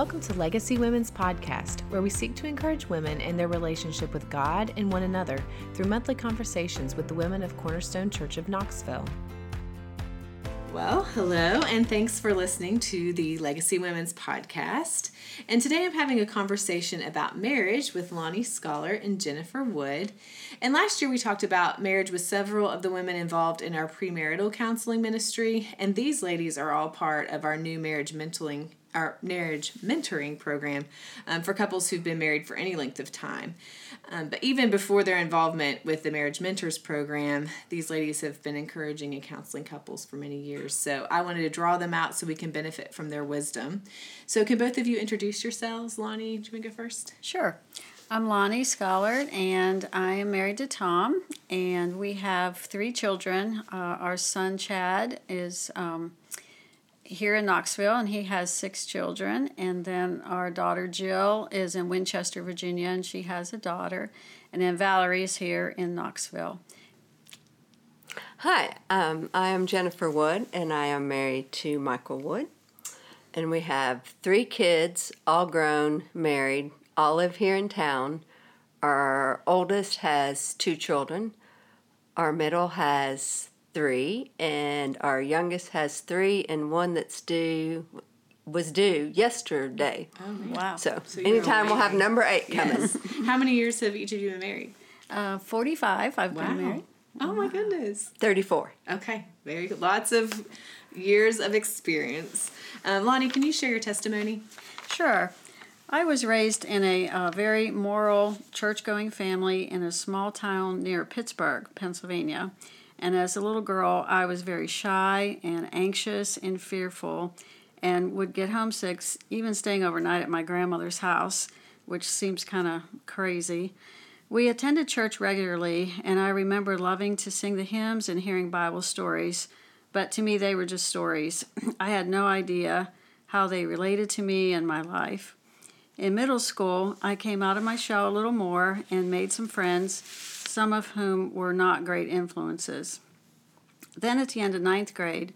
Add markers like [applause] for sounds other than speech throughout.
Welcome to Legacy Women's Podcast, where we seek to encourage women in their relationship with God and one another through monthly conversations with the women of Cornerstone Church of Knoxville. Well, hello, and thanks for listening to the Legacy Women's Podcast. And today I'm having a conversation about marriage with Lonnie Scholar and Jennifer Wood. And last year we talked about marriage with several of the women involved in our premarital counseling ministry, and these ladies are all part of our new marriage mentoring our marriage mentoring program um, for couples who've been married for any length of time. Um, but even before their involvement with the Marriage Mentors program, these ladies have been encouraging and counseling couples for many years. So I wanted to draw them out so we can benefit from their wisdom. So, can both of you introduce yourselves? Lonnie, do you want to go first? Sure. I'm Lonnie Schollard, and I am married to Tom, and we have three children. Uh, our son Chad is um, here in Knoxville, and he has six children. And then our daughter Jill is in Winchester, Virginia, and she has a daughter. And then Valerie is here in Knoxville. Hi, um, I am Jennifer Wood, and I am married to Michael Wood. And we have three kids, all grown, married, all live here in town. Our oldest has two children. Our middle has three, and our youngest has three, and one that's due was due yesterday. Oh, wow. So, so anytime we'll have number eight coming. Yes. [laughs] How many years have each of you been married? Uh, 45. I've wow. been married. Oh my goodness. 34. Okay, very good. Lots of years of experience. Um, Lonnie, can you share your testimony? Sure. I was raised in a uh, very moral church going family in a small town near Pittsburgh, Pennsylvania. And as a little girl, I was very shy and anxious and fearful and would get homesick, even staying overnight at my grandmother's house, which seems kind of crazy. We attended church regularly, and I remember loving to sing the hymns and hearing Bible stories, but to me, they were just stories. [clears throat] I had no idea how they related to me and my life. In middle school, I came out of my shell a little more and made some friends some of whom were not great influences. Then at the end of ninth grade,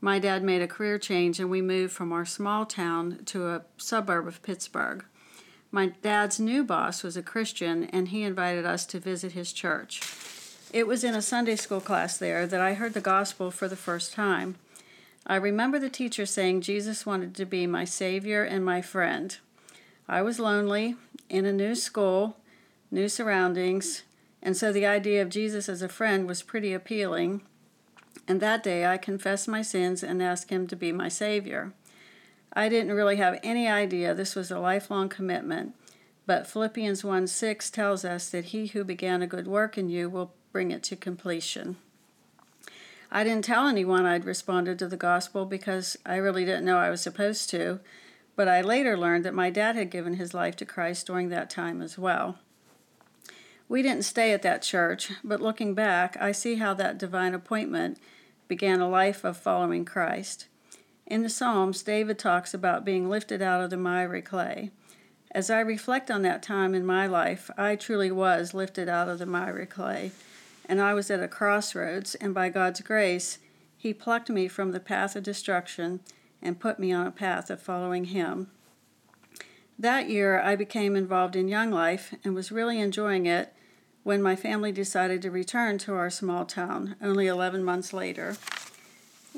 my dad made a career change and we moved from our small town to a suburb of Pittsburgh. My dad's new boss was a Christian and he invited us to visit his church. It was in a Sunday school class there that I heard the gospel for the first time. I remember the teacher saying Jesus wanted to be my Savior and my friend. I was lonely, in a new school, new surroundings, and so the idea of Jesus as a friend was pretty appealing. And that day I confessed my sins and asked Him to be my Savior. I didn't really have any idea this was a lifelong commitment, but Philippians 1 6 tells us that He who began a good work in you will bring it to completion. I didn't tell anyone I'd responded to the gospel because I really didn't know I was supposed to, but I later learned that my dad had given his life to Christ during that time as well. We didn't stay at that church, but looking back, I see how that divine appointment began a life of following Christ. In the Psalms, David talks about being lifted out of the miry clay. As I reflect on that time in my life, I truly was lifted out of the miry clay, and I was at a crossroads, and by God's grace, He plucked me from the path of destruction and put me on a path of following Him. That year, I became involved in Young Life and was really enjoying it when my family decided to return to our small town only 11 months later.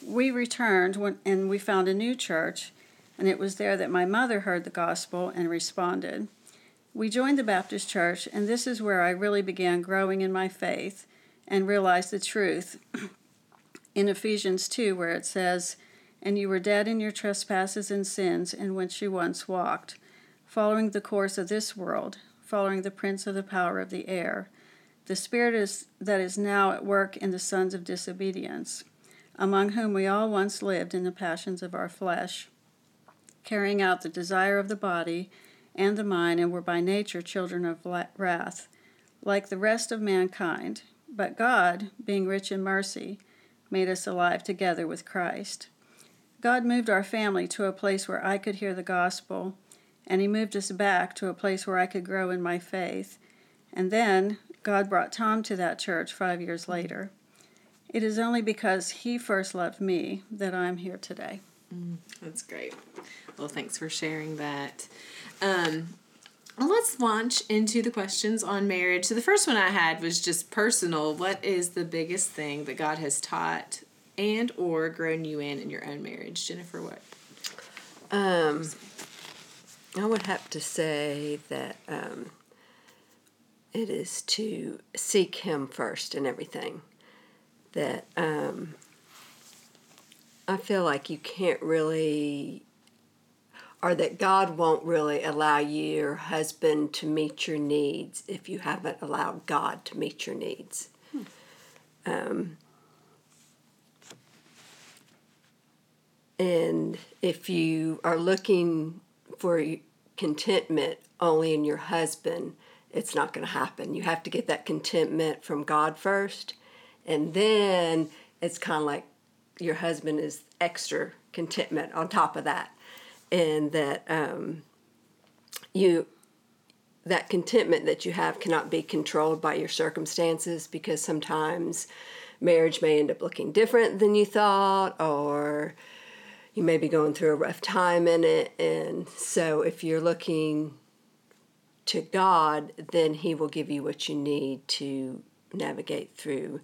We returned when, and we found a new church, and it was there that my mother heard the gospel and responded. We joined the Baptist church, and this is where I really began growing in my faith and realized the truth [clears throat] in Ephesians 2, where it says, And you were dead in your trespasses and sins in which you once walked following the course of this world, following the prince of the power of the air, the spirit is, that is now at work in the sons of disobedience, among whom we all once lived in the passions of our flesh, carrying out the desire of the body and the mind, and were by nature children of wrath, like the rest of mankind. But God, being rich in mercy, made us alive together with Christ. God moved our family to a place where I could hear the gospel and He moved us back to a place where I could grow in my faith. And then God brought Tom to that church five years later. It is only because He first loved me that I'm here today. Mm, that's great. Well, thanks for sharing that. Um, let's launch into the questions on marriage. So the first one I had was just personal. What is the biggest thing that God has taught and or grown you in in your own marriage, Jennifer? What? Um, I would have to say that um, it is to seek Him first in everything. That um, I feel like you can't really or that God won't really allow your husband to meet your needs if you haven't allowed God to meet your needs. Hmm. Um, and if you are looking for contentment only in your husband, it's not going to happen. You have to get that contentment from God first, and then it's kind of like your husband is extra contentment on top of that and that um, you that contentment that you have cannot be controlled by your circumstances because sometimes marriage may end up looking different than you thought or you may be going through a rough time in it and so if you're looking to God then he will give you what you need to navigate through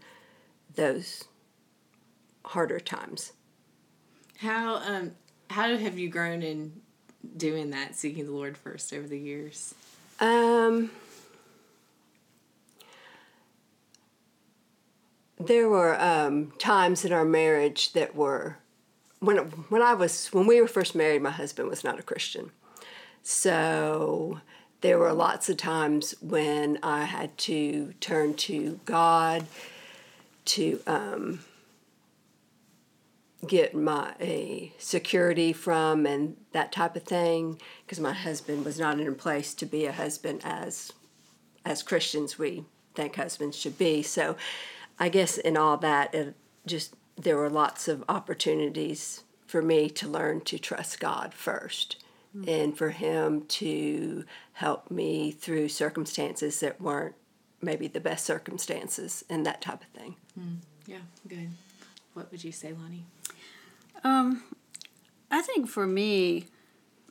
those harder times how um how have you grown in doing that, seeking the Lord first over the years? Um, there were um, times in our marriage that were when when I was when we were first married. My husband was not a Christian, so there were lots of times when I had to turn to God to um, get my a security from and that type of thing because my husband was not in a place to be a husband as as Christians we think husbands should be so I guess in all that it just there were lots of opportunities for me to learn to trust God 1st mm-hmm. and for him to help me through circumstances that weren't maybe the best circumstances and that type of thing. Mm. Yeah, good. What would you say, Lonnie? Um, I think for me,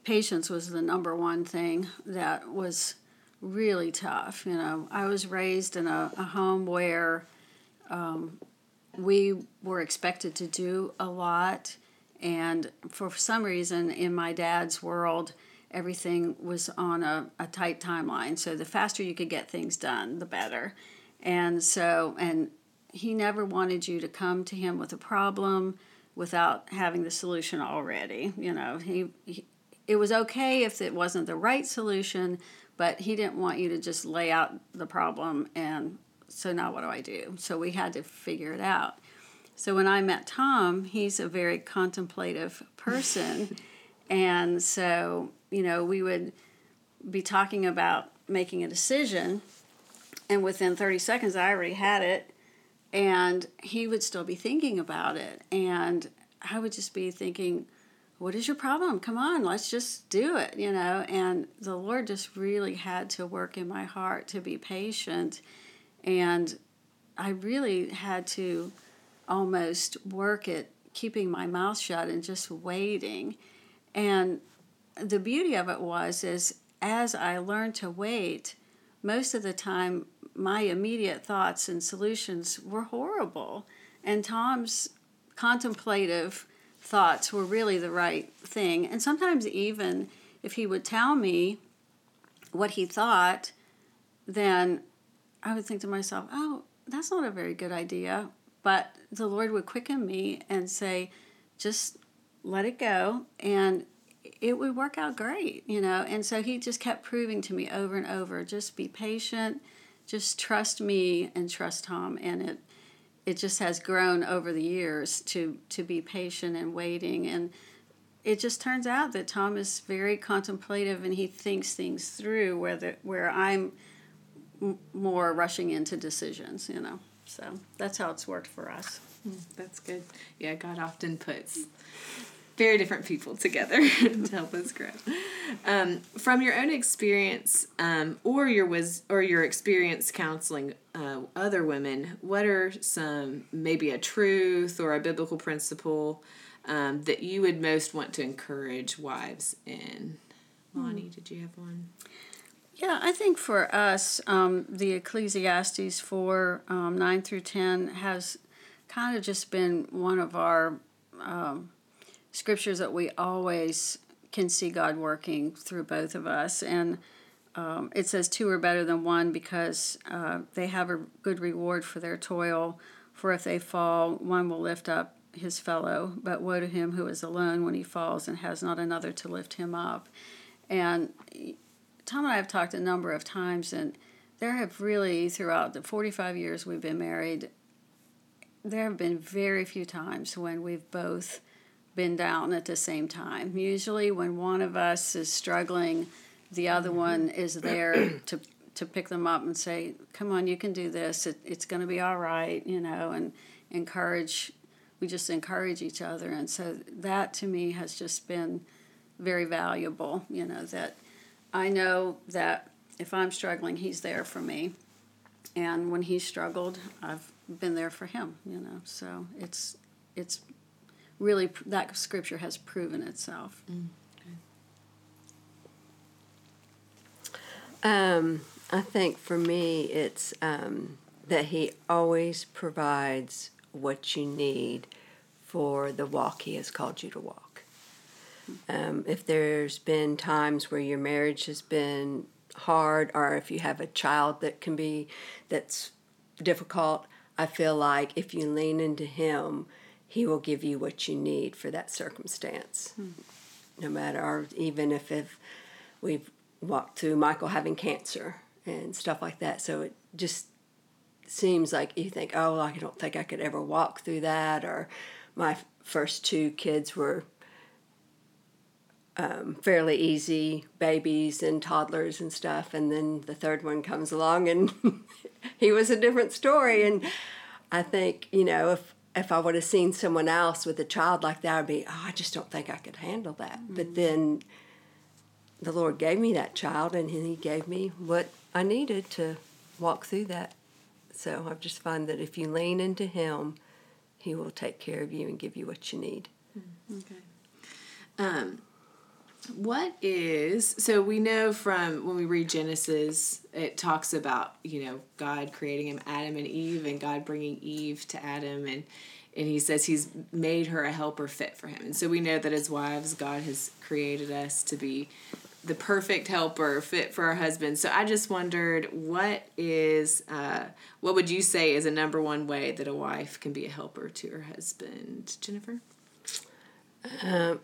patience was the number one thing that was really tough. You know, I was raised in a, a home where um, we were expected to do a lot, and for some reason, in my dad's world, everything was on a, a tight timeline. So the faster you could get things done, the better. And so, and he never wanted you to come to him with a problem without having the solution already. You know, he, he it was okay if it wasn't the right solution, but he didn't want you to just lay out the problem and so now what do I do? So we had to figure it out. So when I met Tom, he's a very contemplative person. [laughs] and so, you know, we would be talking about making a decision and within 30 seconds I already had it and he would still be thinking about it and i would just be thinking what is your problem come on let's just do it you know and the lord just really had to work in my heart to be patient and i really had to almost work at keeping my mouth shut and just waiting and the beauty of it was is as i learned to wait most of the time my immediate thoughts and solutions were horrible. And Tom's contemplative thoughts were really the right thing. And sometimes, even if he would tell me what he thought, then I would think to myself, oh, that's not a very good idea. But the Lord would quicken me and say, just let it go. And it would work out great, you know. And so he just kept proving to me over and over just be patient, just trust me and trust Tom. And it it just has grown over the years to to be patient and waiting and it just turns out that Tom is very contemplative and he thinks things through where the, where I'm m- more rushing into decisions, you know. So that's how it's worked for us. Mm, that's good. Yeah, God often puts very different people together [laughs] to help us grow. Um, from your own experience, um, or your was or your experience counseling uh, other women, what are some maybe a truth or a biblical principle um, that you would most want to encourage wives in? Lonnie, did you have one? Yeah, I think for us, um, the Ecclesiastes 4 um, 9 through 10 has kind of just been one of our um, scriptures that we always can see God working through both of us. And um, it says, Two are better than one because uh, they have a good reward for their toil. For if they fall, one will lift up his fellow. But woe to him who is alone when he falls and has not another to lift him up. And Tom and I have talked a number of times, and there have really, throughout the 45 years we've been married, there have been very few times when we've both been down at the same time. Usually, when one of us is struggling, the other mm-hmm. one is there [coughs] to to pick them up and say, "Come on, you can do this. It, it's going to be all right," you know, and encourage. We just encourage each other, and so that to me has just been very valuable. You know that I know that if I'm struggling, he's there for me, and when he struggled, I've been there for him. You know, so it's it's really that scripture has proven itself. Mm. Um, I think for me, it's um, that He always provides what you need for the walk He has called you to walk. Um, if there's been times where your marriage has been hard, or if you have a child that can be that's difficult, I feel like if you lean into Him, He will give you what you need for that circumstance. Hmm. No matter, or even if, if we've walked through Michael having cancer and stuff like that. So it just seems like you think, oh, I don't think I could ever walk through that. Or my first two kids were um, fairly easy babies and toddlers and stuff. And then the third one comes along and [laughs] he was a different story. And I think, you know, if if I would have seen someone else with a child like that, I'd be, oh, I just don't think I could handle that. Mm-hmm. But then the Lord gave me that child, and He gave me what I needed to walk through that. So I've just find that if you lean into Him, He will take care of you and give you what you need. Mm-hmm. Okay. Um, what is so we know from when we read Genesis, it talks about you know God creating him Adam and Eve, and God bringing Eve to Adam, and and he says he's made her a helper fit for him. And so we know that as wives, God has created us to be the perfect helper fit for our husband. So I just wondered what is uh, what would you say is a number one way that a wife can be a helper to her husband, Jennifer? [clears throat] Um,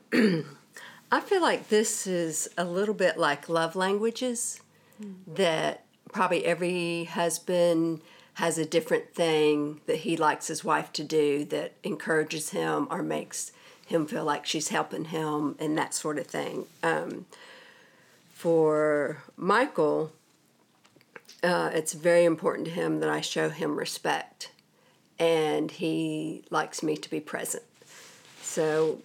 I feel like this is a little bit like love languages mm. that probably every husband has a different thing that he likes his wife to do that encourages him or makes him feel like she's helping him and that sort of thing. Um, for Michael, uh, it's very important to him that I show him respect, and he likes me to be present. So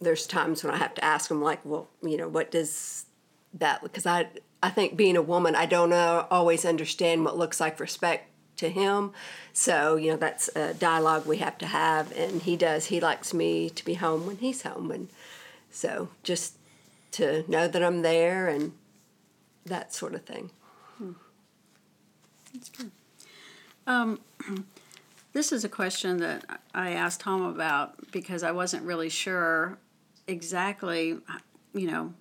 there's times when I have to ask him, like, well, you know, what does that? Because I I think being a woman, I don't always understand what looks like respect to him. So you know, that's a dialogue we have to have, and he does. He likes me to be home when he's home, and so just to know that I'm there and that sort of thing. Hmm. That's good. Um, [clears throat] this is a question that I asked Tom about because I wasn't really sure exactly, you know,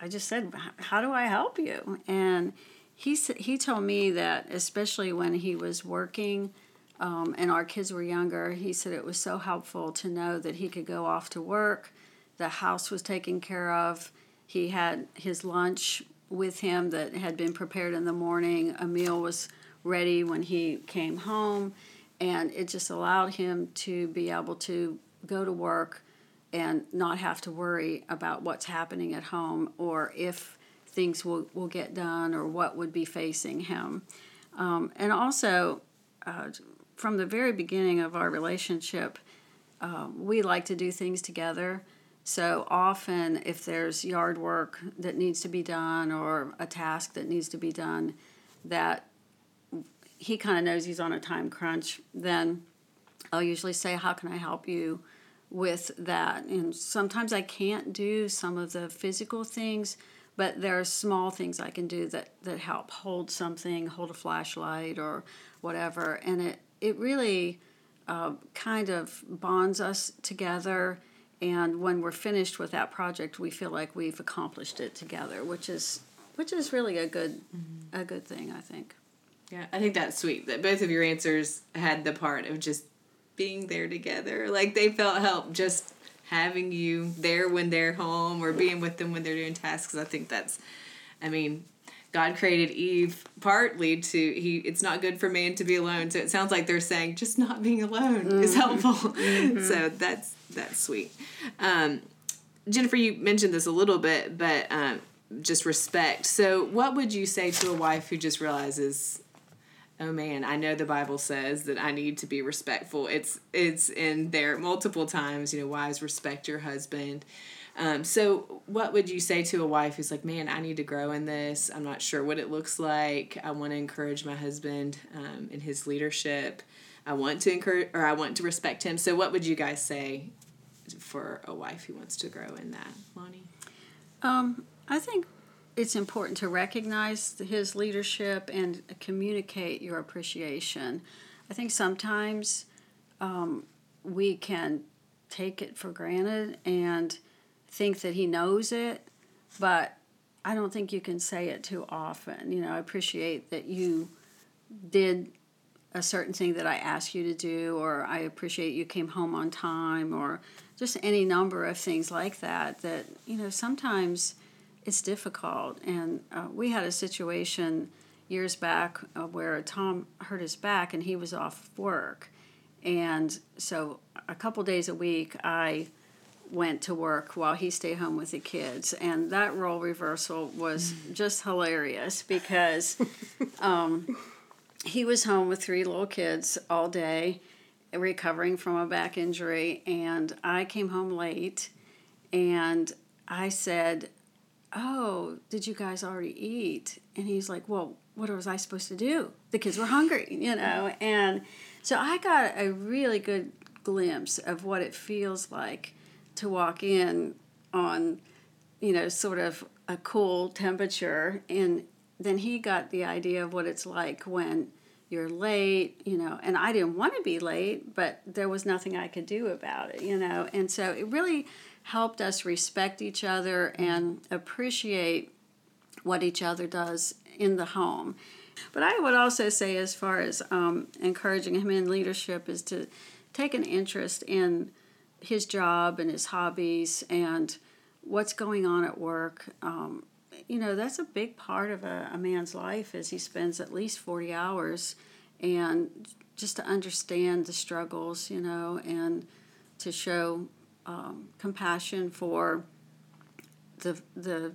I just said, How do I help you? And he, he told me that, especially when he was working um, and our kids were younger, he said it was so helpful to know that he could go off to work the house was taken care of. He had his lunch with him that had been prepared in the morning. A meal was ready when he came home, and it just allowed him to be able to go to work and not have to worry about what's happening at home or if things will, will get done or what would be facing him. Um, and also, uh, from the very beginning of our relationship, uh, we like to do things together. So often, if there's yard work that needs to be done or a task that needs to be done, that he kind of knows he's on a time crunch, then I'll usually say, How can I help you with that. And sometimes I can't do some of the physical things, but there are small things I can do that, that help hold something, hold a flashlight or whatever. And it, it really uh, kind of bonds us together. And when we're finished with that project, we feel like we've accomplished it together, which is which is really a good mm-hmm. a good thing, I think. Yeah, I think that's sweet that both of your answers had the part of just being there together. Like they felt help just having you there when they're home or being with them when they're doing tasks. I think that's, I mean, God created Eve partly to he. It's not good for man to be alone. So it sounds like they're saying just not being alone mm-hmm. is helpful. [laughs] Mm-hmm. so that's that's sweet. Um, Jennifer, you mentioned this a little bit, but um, just respect. So, what would you say to a wife who just realizes oh man i know the bible says that i need to be respectful. It's it's in there multiple times you know wives respect your husband. Um, so what would you say to a wife who's like man i need to grow in this. I'm not sure what it looks like. I want to encourage my husband um, in his leadership. I want to encourage or i want to respect him. So what would you guys say for a wife who wants to grow in that lonnie? Um, i think it's important to recognize his leadership and communicate your appreciation. I think sometimes um, we can take it for granted and think that he knows it, but I don't think you can say it too often. You know, I appreciate that you did a certain thing that I asked you to do, or I appreciate you came home on time, or just any number of things like that. That, you know, sometimes it's difficult. And uh, we had a situation years back uh, where Tom hurt his back and he was off work. And so a couple days a week, I went to work while he stayed home with the kids. And that role reversal was mm. just hilarious because [laughs] um, he was home with three little kids all day, recovering from a back injury. And I came home late and I said, oh, did you guys already eat? And he's like, well, what was I supposed to do? The kids were hungry, you know? And so I got a really good glimpse of what it feels like to walk in on, you know, sort of a cool temperature. And then he got the idea of what it's like when you're late, you know, and I didn't want to be late, but there was nothing I could do about it, you know. And so it really helped us respect each other and appreciate what each other does in the home. But I would also say, as far as um, encouraging him in leadership, is to take an interest in his job and his hobbies and what's going on at work. Um, you know, that's a big part of a, a man's life as he spends at least 40 hours and just to understand the struggles, you know, and to show um, compassion for the the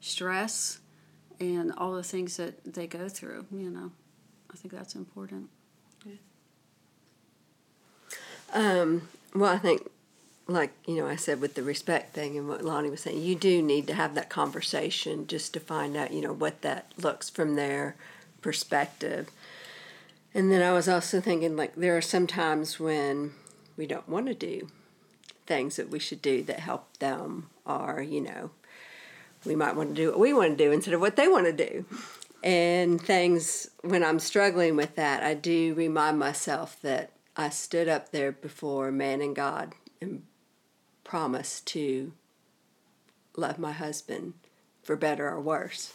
stress and all the things that they go through. You know, I think that's important. Um, well, I think, like you know, I said with the respect thing and what Lonnie was saying, you do need to have that conversation just to find out, you know, what that looks from their perspective. And then I was also thinking, like, there are some times when we don't want to do things that we should do that help them are, you know we might want to do what we want to do instead of what they want to do. And things when i'm struggling with that i do remind myself that i stood up there before man and god and promised to love my husband for better or worse.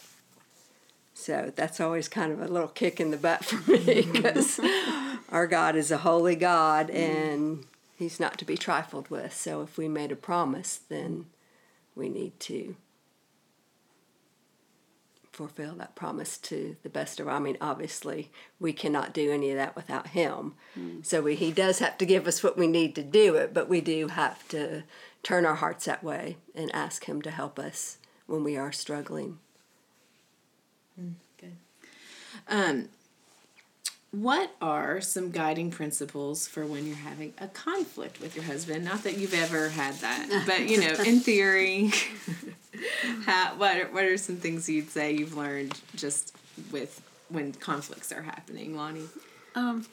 So that's always kind of a little kick in the butt for me [laughs] because [laughs] our god is a holy god mm-hmm. and he's not to be trifled with. So if we made a promise, then we need to fulfill that promise to the best of our. I mean, obviously, we cannot do any of that without him. Mm. So we, he does have to give us what we need to do it, but we do have to turn our hearts that way and ask him to help us when we are struggling. Mm, good. Um, what are some guiding principles for when you're having a conflict with your husband? Not that you've ever had that, but you know, in theory, [laughs] how, what are, what are some things you'd say you've learned just with when conflicts are happening, Lonnie? Um,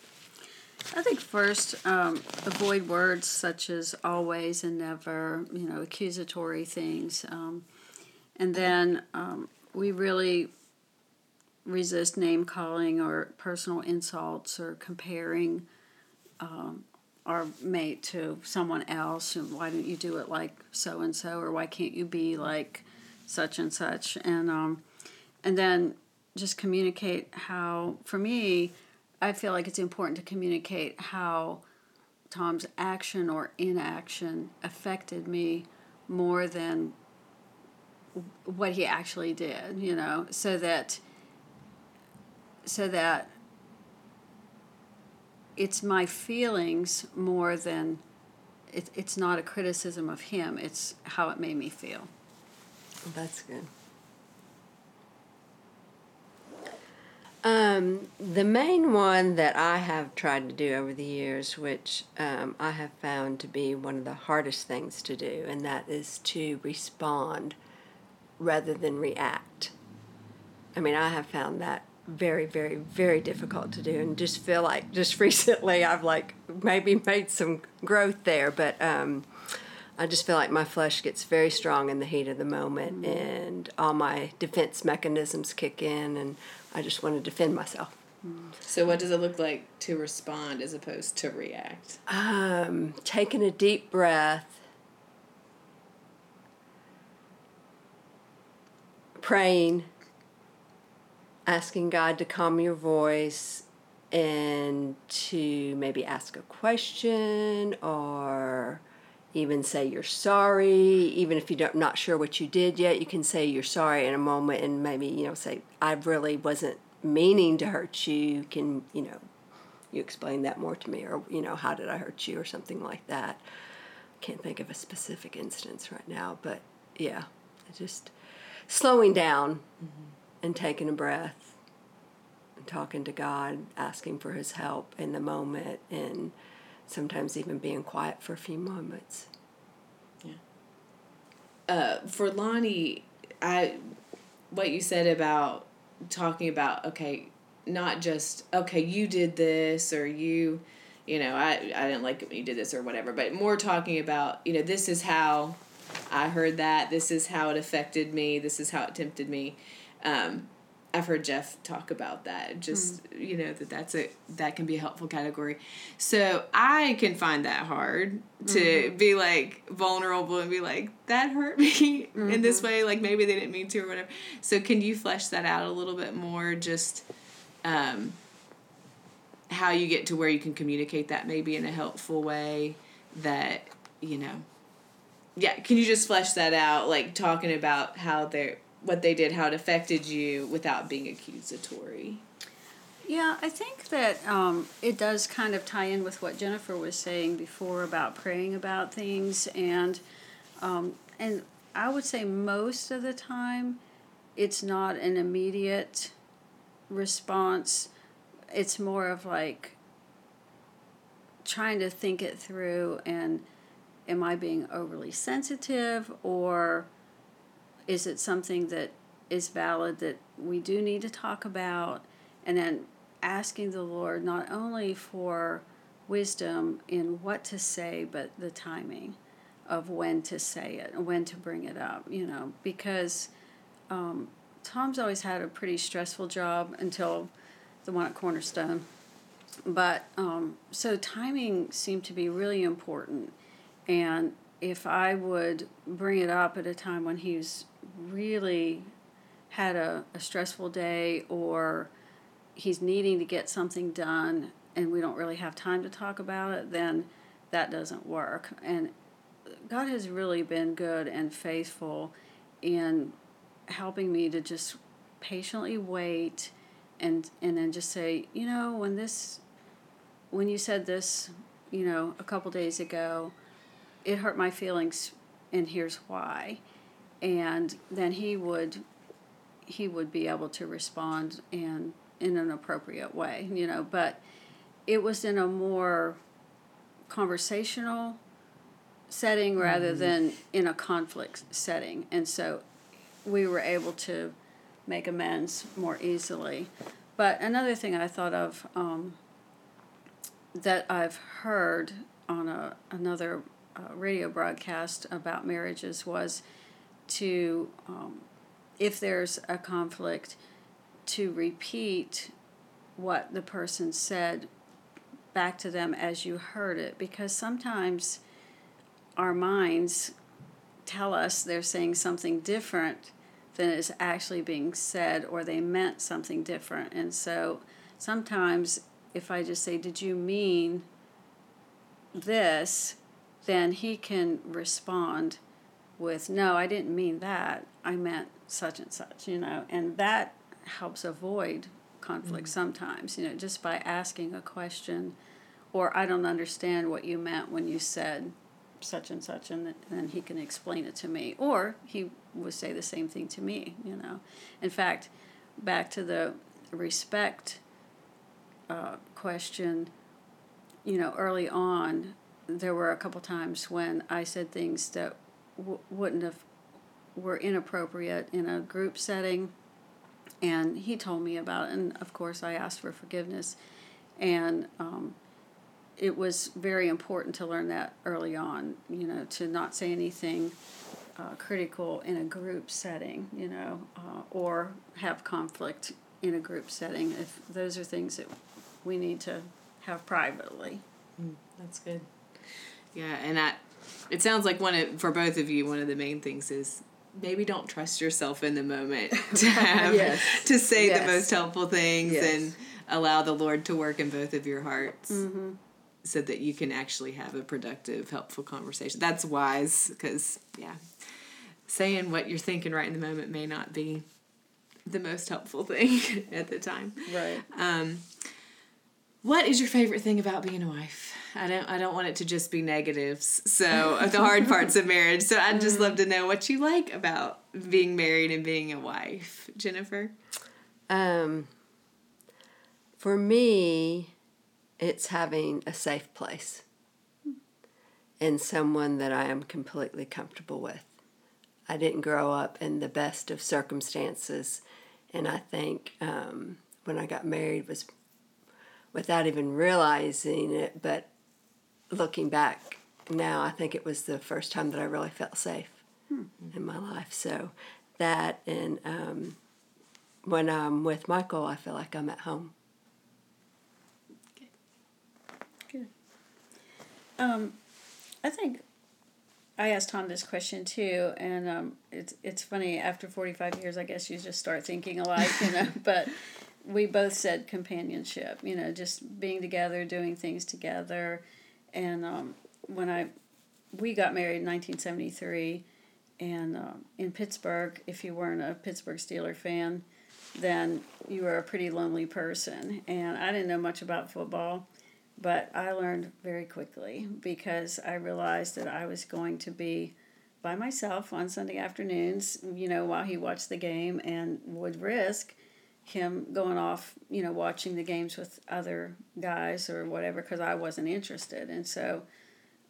I think first, um, avoid words such as always and never, you know, accusatory things. Um, and then um, we really resist name calling or personal insults or comparing um, our mate to someone else. And why don't you do it like so and so, or why can't you be like such and such? And um, and then just communicate how. For me, I feel like it's important to communicate how Tom's action or inaction affected me more than what he actually did. You know, so that so that it's my feelings more than it, it's not a criticism of him it's how it made me feel that's good um, the main one that I have tried to do over the years, which um, I have found to be one of the hardest things to do, and that is to respond rather than react. I mean, I have found that very very very difficult to do and just feel like just [laughs] recently i've like maybe made some growth there but um, i just feel like my flesh gets very strong in the heat of the moment mm-hmm. and all my defense mechanisms kick in and i just want to defend myself. So what does it look like to respond as opposed to react? Um, taking a deep breath. Praying asking God to calm your voice and to maybe ask a question or even say you're sorry. Even if you're not sure what you did yet you can say you're sorry in a moment and maybe you know say i really wasn't meaning to hurt you can you know you explain that more to me or you know how did i hurt you? or something like that. Can't think of a specific instance right now but yeah just slowing down. Mm-hmm and taking a breath and talking to God, asking for His help in the moment, and sometimes even being quiet for a few moments. Yeah. Uh, for Lonnie, I what you said about talking about okay, not just okay, you did this or you, you know, I I didn't like it when you did this or whatever, but more talking about you know this is how I heard that this is how it affected me, this is how it tempted me um, I've heard Jeff talk about that. Just mm. you know that that's a that can be a helpful category. So I can find that hard to mm-hmm. be like vulnerable and be like that hurt me mm-hmm. in this mm-hmm. way. Like maybe they didn't mean to or whatever. So can you flesh that out a little bit more? Just um, how you get to where you can communicate that maybe in a helpful way that you know. Yeah, can you just flesh that out? Like talking about how they're what they did, how it affected you without being accusatory. Yeah, I think that um, it does kind of tie in with what Jennifer was saying before about praying about things, and um, and I would say most of the time, it's not an immediate response. It's more of like trying to think it through and am I being overly sensitive or is it something that is valid that we do need to talk about? And then asking the Lord not only for wisdom in what to say, but the timing of when to say it and when to bring it up, you know, because um, Tom's always had a pretty stressful job until the one at Cornerstone. But um, so timing seemed to be really important. And if I would bring it up at a time when he's really had a, a stressful day or he's needing to get something done and we don't really have time to talk about it, then that doesn't work. And God has really been good and faithful in helping me to just patiently wait and and then just say, you know, when this when you said this, you know, a couple days ago, it hurt my feelings and here's why and then he would he would be able to respond in in an appropriate way you know but it was in a more conversational setting rather mm-hmm. than in a conflict setting and so we were able to make amends more easily but another thing i thought of um, that I've heard on a, another uh, radio broadcast about marriages was to, um, if there's a conflict, to repeat what the person said back to them as you heard it. Because sometimes our minds tell us they're saying something different than is actually being said or they meant something different. And so sometimes if i just say did you mean this? then he can respond with no i didn't mean that i meant such and such you know and that helps avoid conflict mm-hmm. sometimes, you know, just by asking a question or I don't understand what you meant when you said such and such and then he can explain it to me or he would say the same thing to me, you know. In fact, back to the respect uh, question, you know, early on, there were a couple times when I said things that w- wouldn't have were inappropriate in a group setting. And he told me about it and of course i asked for forgiveness. And um, it was very important to learn that early on you know to not say anything uh, critical in a group setting you know uh, or have conflict in a group setting. If those are things that we need to have privately. Mm, that's good. Yeah and that it sounds like one of for both of you one of the main things is maybe don't trust yourself in the moment [laughs] to have yes. to say yes. the most helpful things yes. and allow the Lord to work in both of your hearts. Mm-hmm. So that you can actually have a productive, helpful conversation. That's wise because, yeah, saying what you're thinking right in the moment may not be the most helpful [laughs] thing at the time. Right. Um, what is your favorite thing about being a wife? I don't I don't want it to just be negatives. So the hard parts of marriage. So I'd just love to know what you like about being married and being a wife, Jennifer. Um, for me, it's having a safe place and someone that I am completely comfortable with. I didn't grow up in the best of circumstances, and I think um, when I got married was without even realizing it, but looking back now, I think it was the first time that I really felt safe hmm. in my life. So that and um, when I'm with Michael, I feel like I'm at home. Good. Good. Um, I think I asked Tom this question too, and um, it's it's funny. After forty five years, I guess you just start thinking alike, you know. [laughs] but we both said companionship. You know, just being together, doing things together and um, when I we got married in 1973, and uh, in Pittsburgh, if you weren't a Pittsburgh Steeler fan, then you were a pretty lonely person. And I didn't know much about football, but I learned very quickly because I realized that I was going to be by myself on Sunday afternoons, you know, while he watched the game and would risk him going off, you know, watching the games with other guys or whatever because I wasn't interested. And so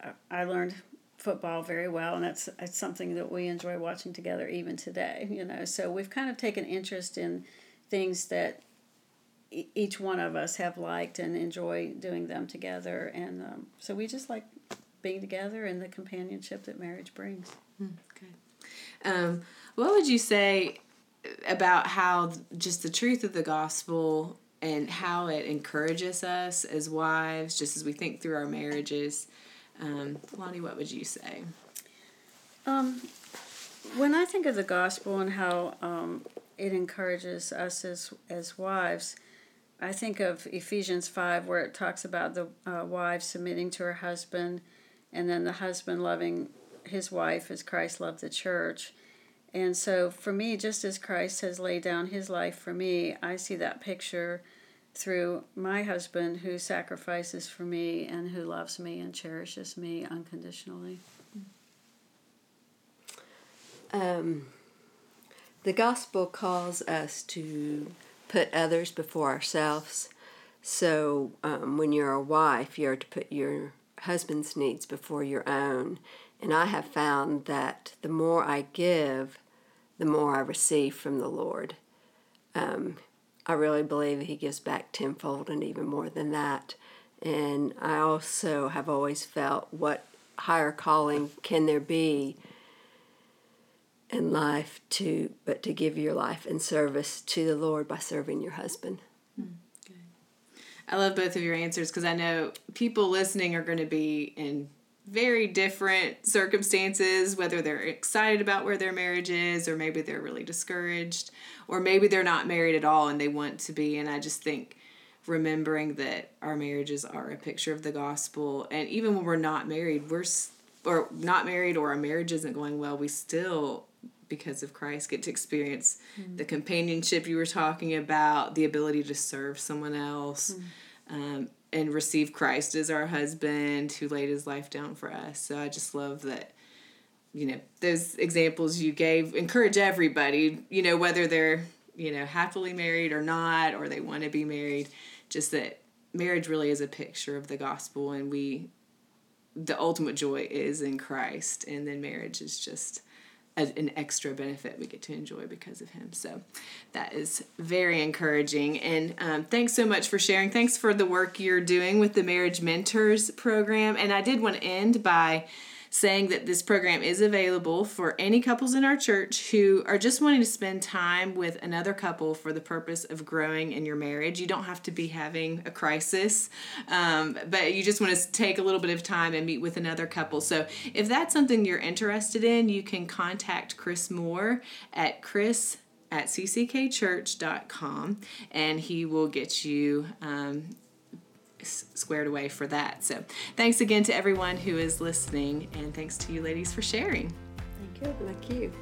I, I learned football very well, and that's, that's something that we enjoy watching together even today, you know. So we've kind of taken interest in things that each one of us have liked and enjoy doing them together. And um, so we just like being together and the companionship that marriage brings. Mm, good. Um, what would you say about how just the truth of the gospel and how it encourages us as wives, just as we think through our marriages. Um, Lonnie, what would you say? Um, when I think of the gospel and how um, it encourages us as as wives, I think of Ephesians five, where it talks about the uh, wife submitting to her husband, and then the husband loving his wife as Christ loved the church. And so for me, just as Christ has laid down his life for me, I see that picture through my husband who sacrifices for me and who loves me and cherishes me unconditionally. Um, the gospel calls us to put others before ourselves. So um, when you're a wife, you're to put your husband's needs before your own. And I have found that the more I give, the more I receive from the Lord. Um, I really believe He gives back tenfold and even more than that. And I also have always felt what higher calling can there be in life to but to give your life in service to the Lord by serving your husband. I love both of your answers because I know people listening are going to be in very different circumstances, whether they're excited about where their marriage is, or maybe they're really discouraged, or maybe they're not married at all and they want to be. And I just think remembering that our marriages are a picture of the gospel, and even when we're not married, we're or not married, or our marriage isn't going well, we still because of Christ get to experience mm. the companionship you were talking about, the ability to serve someone else, mm. um, and receive Christ as our husband who laid his life down for us. So I just love that, you know, those examples you gave encourage everybody, you know, whether they're, you know, happily married or not, or they want to be married, just that marriage really is a picture of the gospel and we the ultimate joy is in Christ and then marriage is just an extra benefit we get to enjoy because of him. So that is very encouraging. And um, thanks so much for sharing. Thanks for the work you're doing with the Marriage Mentors program. And I did want to end by saying that this program is available for any couples in our church who are just wanting to spend time with another couple for the purpose of growing in your marriage. You don't have to be having a crisis, um, but you just want to take a little bit of time and meet with another couple. So if that's something you're interested in, you can contact Chris Moore at chris at cckchurch.com and he will get you um, squared away for that. So thanks again to everyone who is listening, and thanks to you ladies for sharing. Thank you. Thank you.